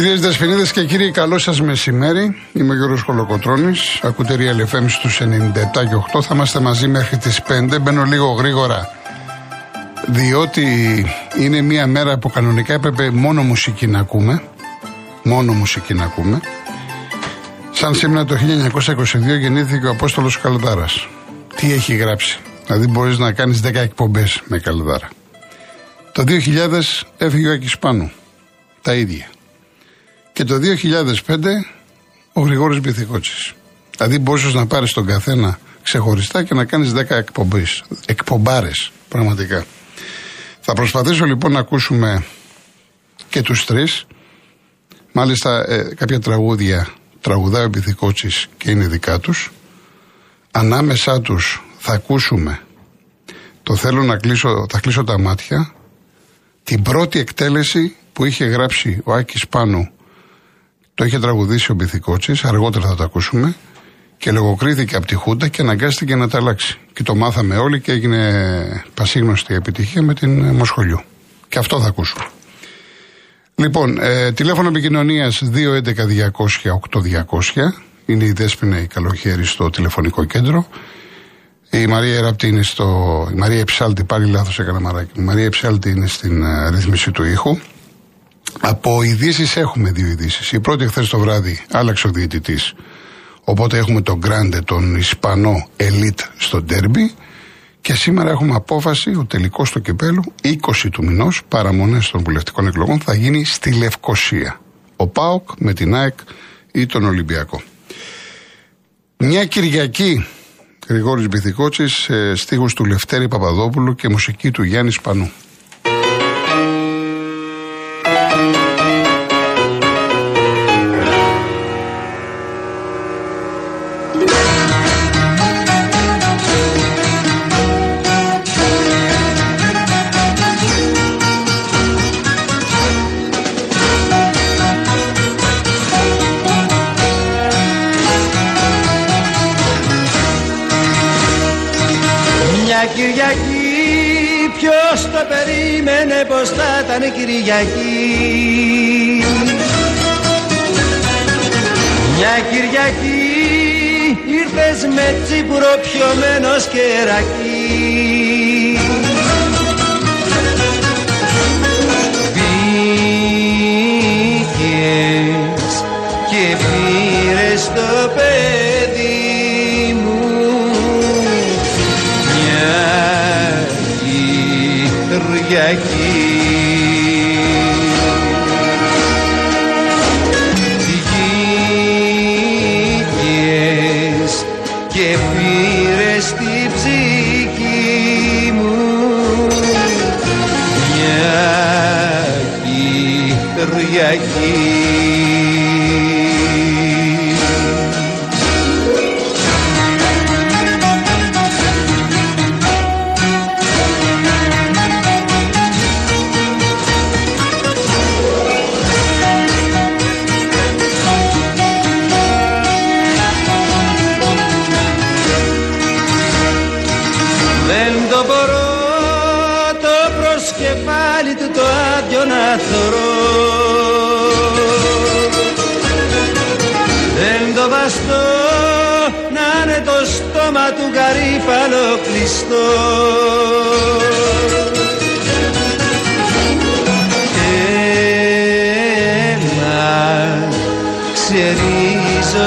Κυρίες Δεσποινίδε και κύριοι, καλό σας μεσημέρι. Είμαι ο Γιώργος Κολοκοτρόνη. Ακούτε Real FM στους 97 και 8. Θα είμαστε μαζί μέχρι τις 5. Μπαίνω λίγο γρήγορα, διότι είναι μια μέρα που κανονικά έπρεπε μόνο μουσική να ακούμε. Μόνο μουσική να ακούμε. Σαν σήμερα το 1922 γεννήθηκε ο Απόστολος Καλδάρας. Τι έχει γράψει; Δηλαδή μπορείς να κάνεις 10 εκπομπές με Καλδάρα. Το 2000 έφυγε ο Άκης Πάνου. Τα ίδια. Και το 2005 ο Γρηγόρης Μπιθικότσης. Δηλαδή μπορούσες να πάρεις τον καθένα ξεχωριστά και να κάνεις 10 εκπομπές, εκπομπάρες πραγματικά. Θα προσπαθήσω λοιπόν να ακούσουμε και τους τρεις. Μάλιστα ε, κάποια τραγούδια τραγουδάει ο Μπιθικότσης και είναι δικά τους. Ανάμεσά τους θα ακούσουμε το θέλω να κλείσω, θα κλείσω τα μάτια την πρώτη εκτέλεση που είχε γράψει ο Άκης Πάνου το είχε τραγουδήσει ο Μπιθικότσι, αργότερα θα το ακούσουμε. Και λογοκρίθηκε από τη Χούντα και αναγκάστηκε να τα αλλάξει. Και το μάθαμε όλοι και έγινε πασίγνωστη επιτυχία με την Μοσχολιού. Και αυτό θα ακούσουμε. Λοιπόν, ε, τηλέφωνο επικοινωνίας 211-200-8200. Είναι η Δέσποινα η Καλοχέρη στο τηλεφωνικό κέντρο. Η Μαρία Εραπτή είναι στο. Η Μαρία Εψάλτη, πάλι λάθος έκανα μαράκι. Η Μαρία Εψάλτη είναι στην uh, ρύθμιση του ήχου. Από ειδήσεις έχουμε δύο ειδήσεις. Η πρώτη χθες το βράδυ άλλαξε ο διαιτητής. Οπότε έχουμε τον Γκράντε, τον Ισπανό Ελίτ στο ντέρμπι. Και σήμερα έχουμε απόφαση, ο τελικός του κυπέλου, 20 του μηνός, παραμονές των βουλευτικών εκλογών, θα γίνει στη Λευκοσία. Ο ΠΑΟΚ με την ΑΕΚ ή τον Ολυμπιακό. Μια Κυριακή, Γρηγόρης Μπιθικότσης, ε, στίχους του Λευτέρη Παπαδόπουλου και μουσική του Γιάννη Σπανού. Ήταν Κυριακή. Μια Κυριακή ήρθες με τσίπουρο πιωμένος σκερακί الرياكين Κυριακή του γαρίφαλο κλειστό. Έλα ξερίζω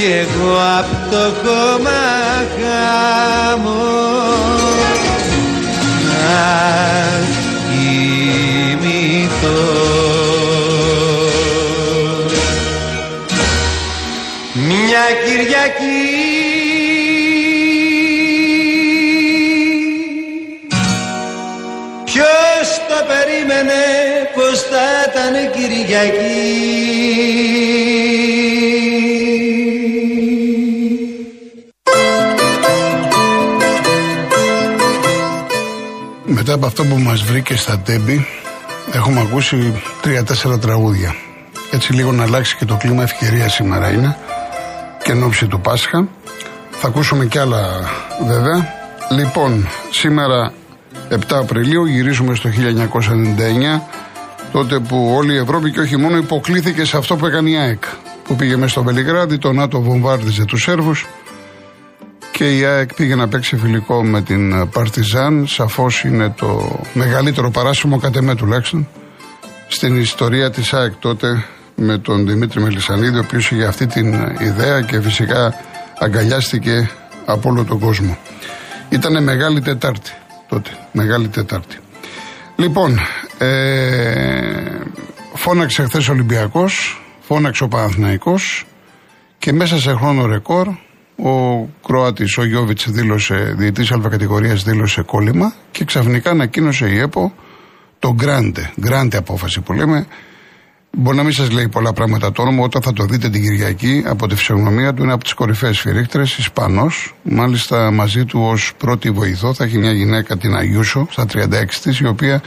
κι εγώ απ' το χάμω να κοιμηθώ. Μια Κυριακή. Ποιος το περίμενε πως θα ήταν Κυριακή; Μετά από αυτό που μας βρήκε στα τέμπη έχουμε ακούσει τρία-τέσσερα τραγούδια. Έτσι λίγο να αλλάξει και το κλίμα ευκαιρία σήμερα είναι και εν του Πάσχα. Θα ακούσουμε κι άλλα βέβαια. Λοιπόν, σήμερα 7 Απριλίου γυρίζουμε στο 1999 τότε που όλη η Ευρώπη και όχι μόνο υποκλήθηκε σε αυτό που έκανε η ΑΕΚ που πήγε μέσα στο Βελιγράδι, το ΝΑΤΟ βομβάρδιζε τους Σέρβους και η ΑΕΚ πήγε να παίξει φιλικό με την Παρτιζάν. Σαφώς είναι το μεγαλύτερο παράσημο κατ' εμέ τουλάχιστον στην ιστορία της ΑΕΚ τότε με τον Δημήτρη Μελισανίδη, ο οποίος είχε αυτή την ιδέα και φυσικά αγκαλιάστηκε από όλο τον κόσμο. Ήταν μεγάλη Τετάρτη τότε. Μεγάλη Τετάρτη. Λοιπόν, ε, φώναξε χθες ο Ολυμπιακός, φώναξε ο Παναθηναϊκός και μέσα σε χρόνο ρεκόρ ο Κροάτης, ο Γιώβιτς, δήλωσε, διετή Α κατηγορίας, δήλωσε κόλλημα και ξαφνικά ανακοίνωσε η ΕΠΟ το γκράντε, γκράντε απόφαση που λέμε. Μπορεί να μην σας λέει πολλά πράγματα το όνομα, όταν θα το δείτε την Κυριακή από τη φυσιογνωμία του, είναι από τις κορυφαίες φυρίκτρε, Ισπανός. Μάλιστα μαζί του ως πρώτη βοηθό θα έχει μια γυναίκα, την Αγιούσο, στα 36 της, η οποία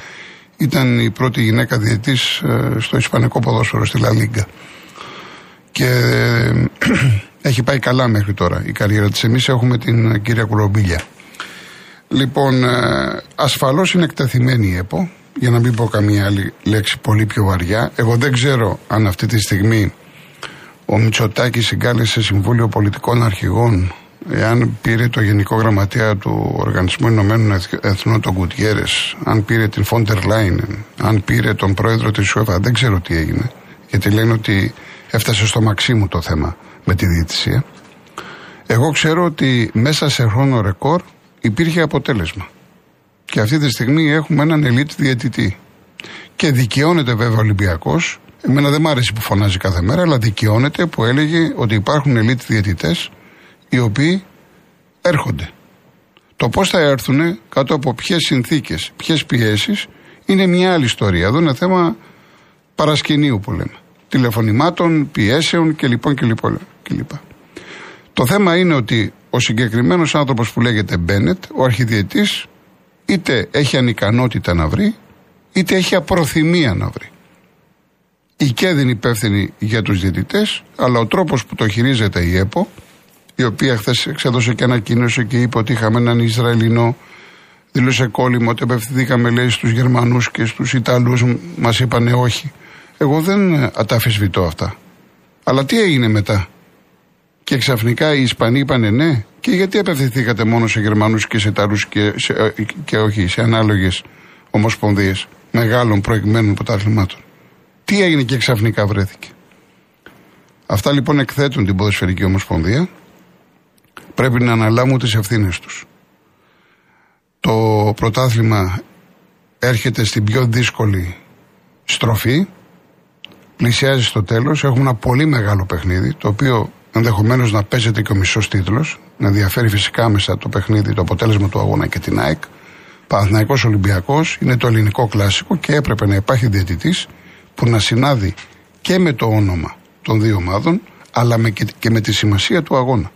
ήταν η πρώτη γυναίκα διετή ε, στο Ισπανικό ποδόσφαιρο, στη Λα Και ε, έχει πάει καλά μέχρι τώρα η καριέρα της. Εμείς έχουμε την ε, κυρία Κουρομπίλια. Λοιπόν, ε, ασφαλώς είναι εκτεθειμένη η ΕΠΟ, για να μην πω καμία άλλη λέξη πολύ πιο βαριά. Εγώ δεν ξέρω αν αυτή τη στιγμή ο Μητσοτάκης συγκάλεσε Συμβούλιο Πολιτικών Αρχηγών, εάν πήρε το Γενικό Γραμματέα του Οργανισμού Ηνωμένων Εθνών, τον Κουτιέρες, αν πήρε την Φόντερ Λάινεν, αν πήρε τον πρόεδρο της ΟΕΦΑ, δεν ξέρω τι έγινε. Γιατί λένε ότι έφτασε στο Μαξίμου το θέμα με τη διαιτησία. Εγώ ξέρω ότι μέσα σε χρόνο ρεκόρ υπήρχε αποτέλεσμα. Και αυτή τη στιγμή έχουμε έναν ελίτ διαιτητή. Και δικαιώνεται βέβαια ο Ολυμπιακός. Εμένα δεν μ' άρεσε που φωνάζει κάθε μέρα, αλλά δικαιώνεται που έλεγε ότι υπάρχουν ελίτ διαιτητές οι οποίοι έρχονται. Το πώς θα έρθουν, κάτω από ποιες συνθήκες, ποιες πιέσεις, είναι μια άλλη ιστορία. Εδώ είναι θέμα παρασκηνίου που λέμε. Τηλεφωνημάτων, πιέσεων κλπ. κλπ. Το θέμα είναι ότι ο συγκεκριμένος άνθρωπος που λέγεται Μπένετ, ο αρχιδιετής, είτε έχει ανικανότητα να βρει, είτε έχει απροθυμία να βρει. Η ΚΕΔ είναι υπεύθυνη για τους διαιτητές, αλλά ο τρόπος που το χειρίζεται η ΕΠΟ, η οποία χθες εξέδωσε και ανακοίνωσε και είπε ότι είχαμε έναν Ισραηλινό, δήλωσε κόλλημα ότι απευθυνθήκαμε λέει στους Γερμανούς και στους Ιταλούς, μας είπανε όχι. Εγώ δεν τα αυτά. Αλλά τι έγινε μετά; Και ξαφνικά οι Ισπανοί είπανε ναι. Και γιατί απευθυνθήκατε μόνο σε Γερμανούς και σε Ιταλούς και, σε, και όχι σε ανάλογες ομοσπονδίες μεγάλων προηγμένων πρωταθλημάτων; Τι έγινε και ξαφνικά βρέθηκε; Αυτά λοιπόν εκθέτουν την Ποδοσφαιρική Ομοσπονδία. Πρέπει να αναλάβουν τις ευθύνες τους. Το πρωτάθλημα έρχεται στην πιο δύσκολη στροφή. Πλησιάζει στο τέλος. Έχουμε ένα πολύ μεγάλο παιχνίδι, το οποίο ενδεχομένως να παίζεται και ο μισός τίτλος, να διαφέρει φυσικά μέσα το παιχνίδι, το αποτέλεσμα του αγώνα και την ΑΕΚ. Παναθυναϊκό Ολυμπιακός είναι το ελληνικό κλασικό και έπρεπε να υπάρχει διαιτητής που να συνάδει και με το όνομα των δύο ομάδων, αλλά με και, με τη σημασία του αγώνα.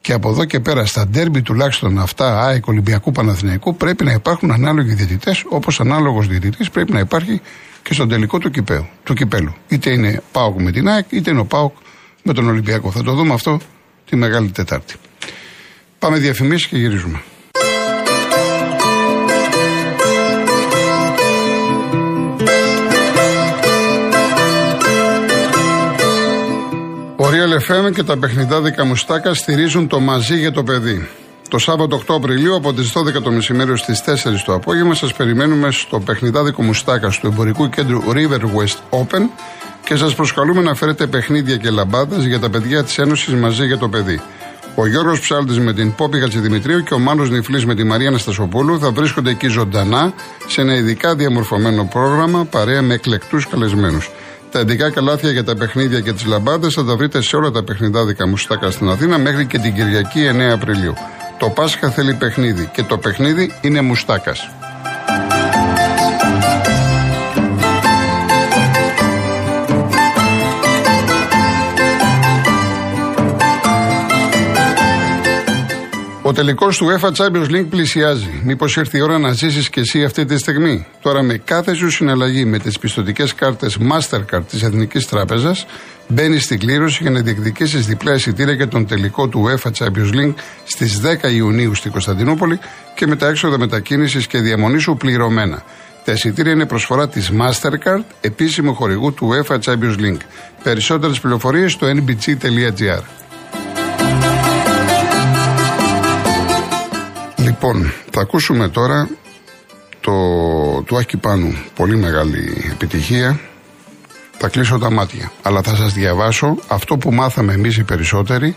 Και από εδώ και πέρα, στα ντέρμπι τουλάχιστον αυτά, ΑΕΚ Ολυμπιακού Παναθηναϊκού, πρέπει να υπάρχουν ανάλογοι διαιτητές, όπως ανάλογος διαιτητής πρέπει να υπάρχει και στον τελικό του, κυπέου, του κυπέλου. Είτε είναι ΠΑΟΚ με την ΑΕΚ, είτε είναι ο ΠΑΟΚ με τον Ολυμπιακό. Θα το δούμε αυτό τη Μεγάλη Τετάρτη. Πάμε διαφημίσεις και γυρίζουμε. Ο Real FM και τα παιχνιδάδικα μουστάκα στηρίζουν το μαζί για το παιδί. Το Σάββατο 8 Απριλίου από τις 12 το μεσημέρι στις 4 το απόγευμα σας περιμένουμε στο παιχνιδάδικο μουστάκα του εμπορικού κέντρου River West Open και σας προσκαλούμε να φέρετε παιχνίδια και λαμπάδες για τα παιδιά της Ένωσης μαζί για το παιδί. Ο Γιώργος Ψάλτης με την Πόπη Χατζηδημητρίου και ο Μάνος Νιφλή με τη Μαρία Αναστασοπούλου θα βρίσκονται εκεί ζωντανά σε ένα ειδικά διαμορφωμένο πρόγραμμα παρέα με εκλεκτούς καλεσμένους. Τα ειδικά καλάθια για τα παιχνίδια και τις λαμπάδες θα τα βρείτε σε όλα τα παιχνιδάδικα μουστάκα στην Αθήνα μέχρι και την Κυριακή 9 Απριλίου. Το Πάσχα θέλει παιχνίδι και το παιχνίδι είναι μουστάκας. Ο τελικός του UEFA Champions League πλησιάζει. Μήπως ήρθε η ώρα να ζήσεις και εσύ αυτή τη στιγμή; Τώρα με κάθε σου συναλλαγή με τις πιστοτικές κάρτες Mastercard της Εθνικής Τράπεζας, μπαίνεις στην κλήρωση για να διεκδικήσεις διπλά εισιτήρια για τον τελικό του UEFA Champions League στις 10 Ιουνίου στην Κωνσταντινούπολη και με τα έξοδα μετακίνησης και διαμονή σου πληρωμένα. Τα εισιτήρια είναι προσφορά της Mastercard, επίσημου χορηγού του UEFA Champions League. Περισσότερες πληροφορίες στο nbg.gr. Λοιπόν, θα ακούσουμε τώρα το του Άκη Πάνου. Πολύ μεγάλη επιτυχία. Θα κλείσω τα μάτια. Αλλά θα σας διαβάσω αυτό που μάθαμε εμείς οι περισσότεροι,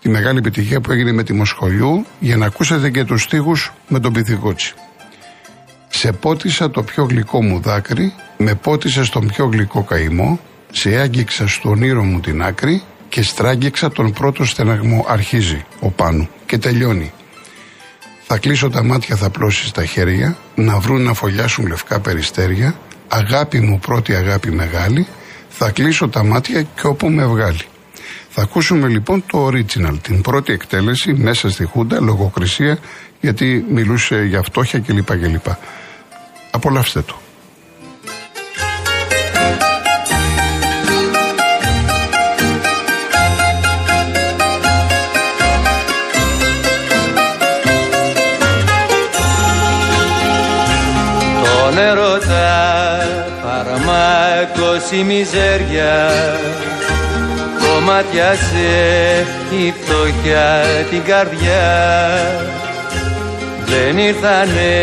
τη μεγάλη επιτυχία που έγινε με τη Μοσχολιού, για να ακούσετε και τους στίχους με τον Πυθικότσι. Σε πότισα το πιο γλυκό μου δάκρυ, με πότισε στον πιο γλυκό καημό, σε άγγιξα στον όνειρο μου την άκρη και στράγγιξα τον πρώτο στεναγμό. Αρχίζει ο Πάνου και τελειώνει. Θα κλείσω τα μάτια, θα πλώσει τα χέρια, να βρουν να φωλιάσουν λευκά περιστέρια. Αγάπη μου, πρώτη αγάπη μεγάλη, θα κλείσω τα μάτια και όπου με βγάλει. Θα ακούσουμε λοιπόν το original, την πρώτη εκτέλεση μέσα στη Χούντα, λογοκρισία, γιατί μιλούσε για φτώχεια κλπ. κλπ. Απολαύστε το. Φάρμακος η μιζέρια. Κομματιάσε η φτωχιά την καρδιά. Δεν ήρθανε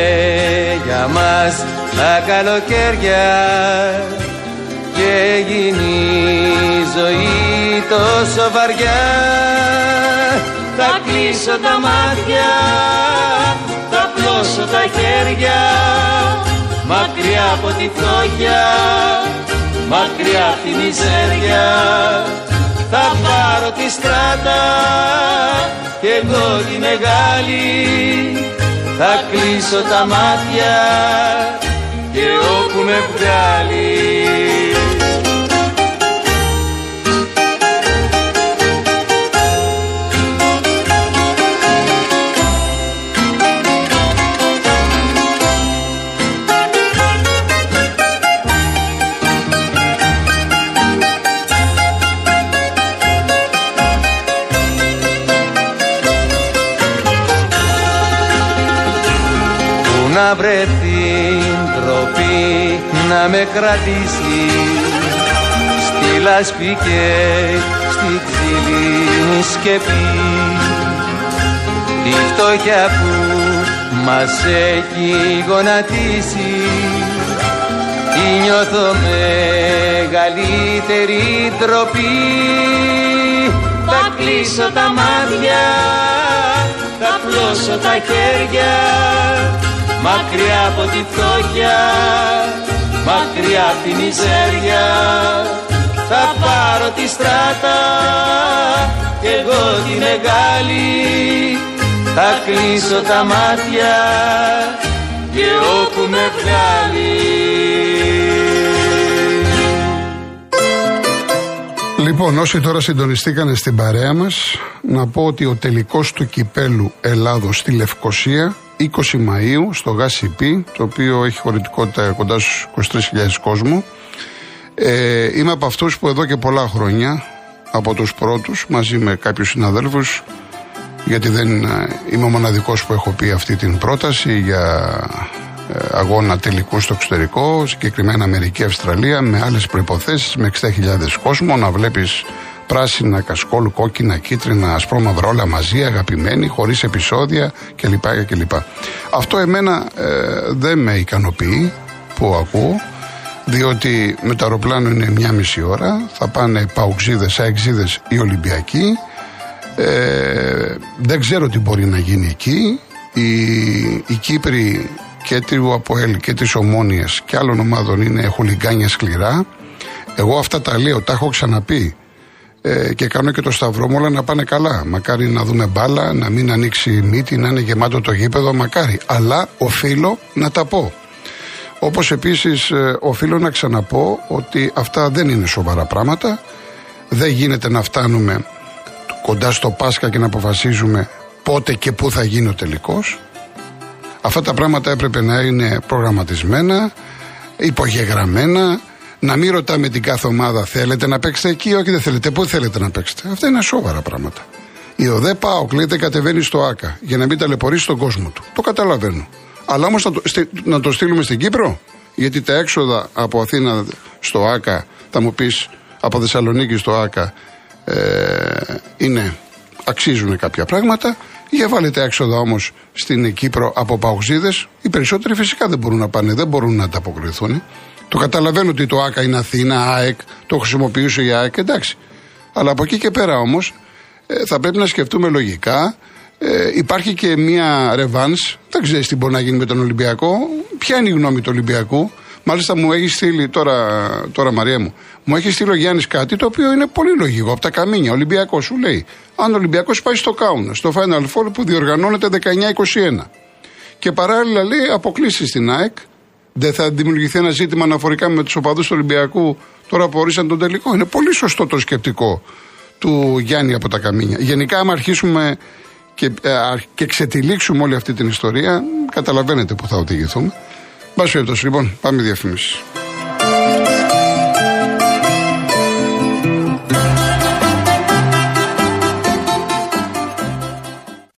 για μας τα καλοκαίρια. Και έγινε η ζωή τόσο βαριά. Θα κλείσω τα μάτια θα πλώσω τα χέρια μακριά από τη φτώχεια, μακριά από τη μιζέρια. Θα πάρω τη στράτα και εγώ τη μεγάλη. Θα κλείσω τα μάτια και όπου με βγάλει να βρεθεί τροπή να με κρατήσει στη λάσπη και στη ξύλινη σκεπή. Τη φτώχεια που μας έχει γονατίσει τη νιώθω μεγαλύτερη τροπή θα κλείσω τα μάτια θα πλώσω τα χέρια μακριά από τη φτώχεια, μακριά από τη μιζέρια θα πάρω τη στράτα και εγώ τη μεγάλη. Θα κλείσω τα μάτια και όπου με βγάλει. Λοιπόν, όσοι τώρα συντονιστήκανε στην παρέα μας, να πω ότι ο τελικός του κυπέλου Ελλάδος στη Λευκοσία 20 Μαΐου στο ΓΑΣΥΠΗ, το οποίο έχει χωρητικότητα κοντά στους 23.000 κόσμου. Ε, είμαι από αυτούς που εδώ και πολλά χρόνια, από τους πρώτους, μαζί με κάποιους συναδέλφους, γιατί δεν ε, είμαι ο μοναδικός που έχω πει αυτή την πρόταση για ε, αγώνα τελικού στο εξωτερικό, συγκεκριμένα Αμερική, Αυστραλία, με άλλες προϋποθέσεις, με 60.000 κόσμο, να βλέπεις πράσινα, κασκόλ, κόκκινα, κίτρινα, ασπρόμαυρα όλα μαζί, αγαπημένοι, χωρίς επεισόδια κλπ. κλπ. Αυτό εμένα ε, δεν με ικανοποιεί που ακούω, διότι με το αεροπλάνο είναι μια μισή ώρα, θα πάνε παουξίδε, αεξίδες ή Ολυμπιακοί. Ε, δεν ξέρω τι μπορεί να γίνει εκεί. Οι, οι Κύπροι και του ΑΠΟΕΛ και τη Ομόνια και άλλων ομάδων είναι χουλιγκάνια σκληρά. Εγώ αυτά τα λέω, τα έχω ξαναπεί ε, και κάνω και το σταυρό μου όλα να πάνε καλά. Μακάρι να δούμε μπάλα, να μην ανοίξει μύτη, να είναι γεμάτο το γήπεδο, μακάρι. Αλλά οφείλω να τα πω. Όπως επίσης ε, οφείλω να ξαναπώ ότι αυτά δεν είναι σοβαρά πράγματα. Δεν γίνεται να φτάνουμε κοντά στο Πάσχα και να αποφασίζουμε πότε και πού θα γίνει ο τελικός. Αυτά τα πράγματα έπρεπε να είναι προγραμματισμένα, υπογεγραμμένα, να μην ρωτάμε την κάθε ομάδα θέλετε να παίξετε εκεί, όχι δεν θέλετε, πού θέλετε να παίξετε. Αυτά είναι σοβαρά πράγματα. Η ΟΔΕ ΠΑΟΚ λέτε κατεβαίνει στο ΑΚΑ για να μην ταλαιπωρήσει τον κόσμο του. Το καταλαβαίνω. Αλλά όμως να, το, να το στείλουμε στην Κύπρο, γιατί τα έξοδα από Αθήνα στο ΑΚΑ, θα μου πεις από Θεσσαλονίκη στο ΑΚΑ, ε, είναι, αξίζουν κάποια πράγματα; Για βάλετε έξοδα όμως στην Κύπρο από παοξίδες. Οι περισσότεροι φυσικά δεν μπορούν να πάνε, δεν μπορούν να ανταποκριθούν. Το καταλαβαίνω ότι το ΑΚΑ είναι Αθήνα, ΑΕΚ, το χρησιμοποιούσε η ΑΕΚ, εντάξει. Αλλά από εκεί και πέρα όμως ε, θα πρέπει να σκεφτούμε λογικά. Ε, υπάρχει και μία ρεβάν. Δεν ξέρεις τι μπορεί να γίνει με τον Ολυμπιακό. Ποια είναι η γνώμη του Ολυμπιακού; Μάλιστα μου έχει στείλει τώρα, τώρα Μαρία μου, μου έχει στείλει ο Γιάννης κάτι το οποίο είναι πολύ λογικό. Από τα καμίνια. Ο Ολυμπιακός σου λέει, αν ο Ολυμπιακός πάει στο Κάουνα, στο Final Four που διοργανώνεται 19-21. Και παράλληλα λέει αποκλείσει στην ΑΕΚ. Δεν θα δημιουργηθεί ένα ζήτημα αναφορικά με τους οπαδούς του Ολυμπιακού τώρα που ορίσαν τον τελικό. Είναι πολύ σωστό το σκεπτικό του Γιάννη από τα καμίνια. Γενικά, άμα αρχίσουμε και, ε, και ξετυλίξουμε όλη αυτή την ιστορία, καταλαβαίνετε που θα οδηγηθούμε. Μπας λοιπόν, πάμε διαφήμιση.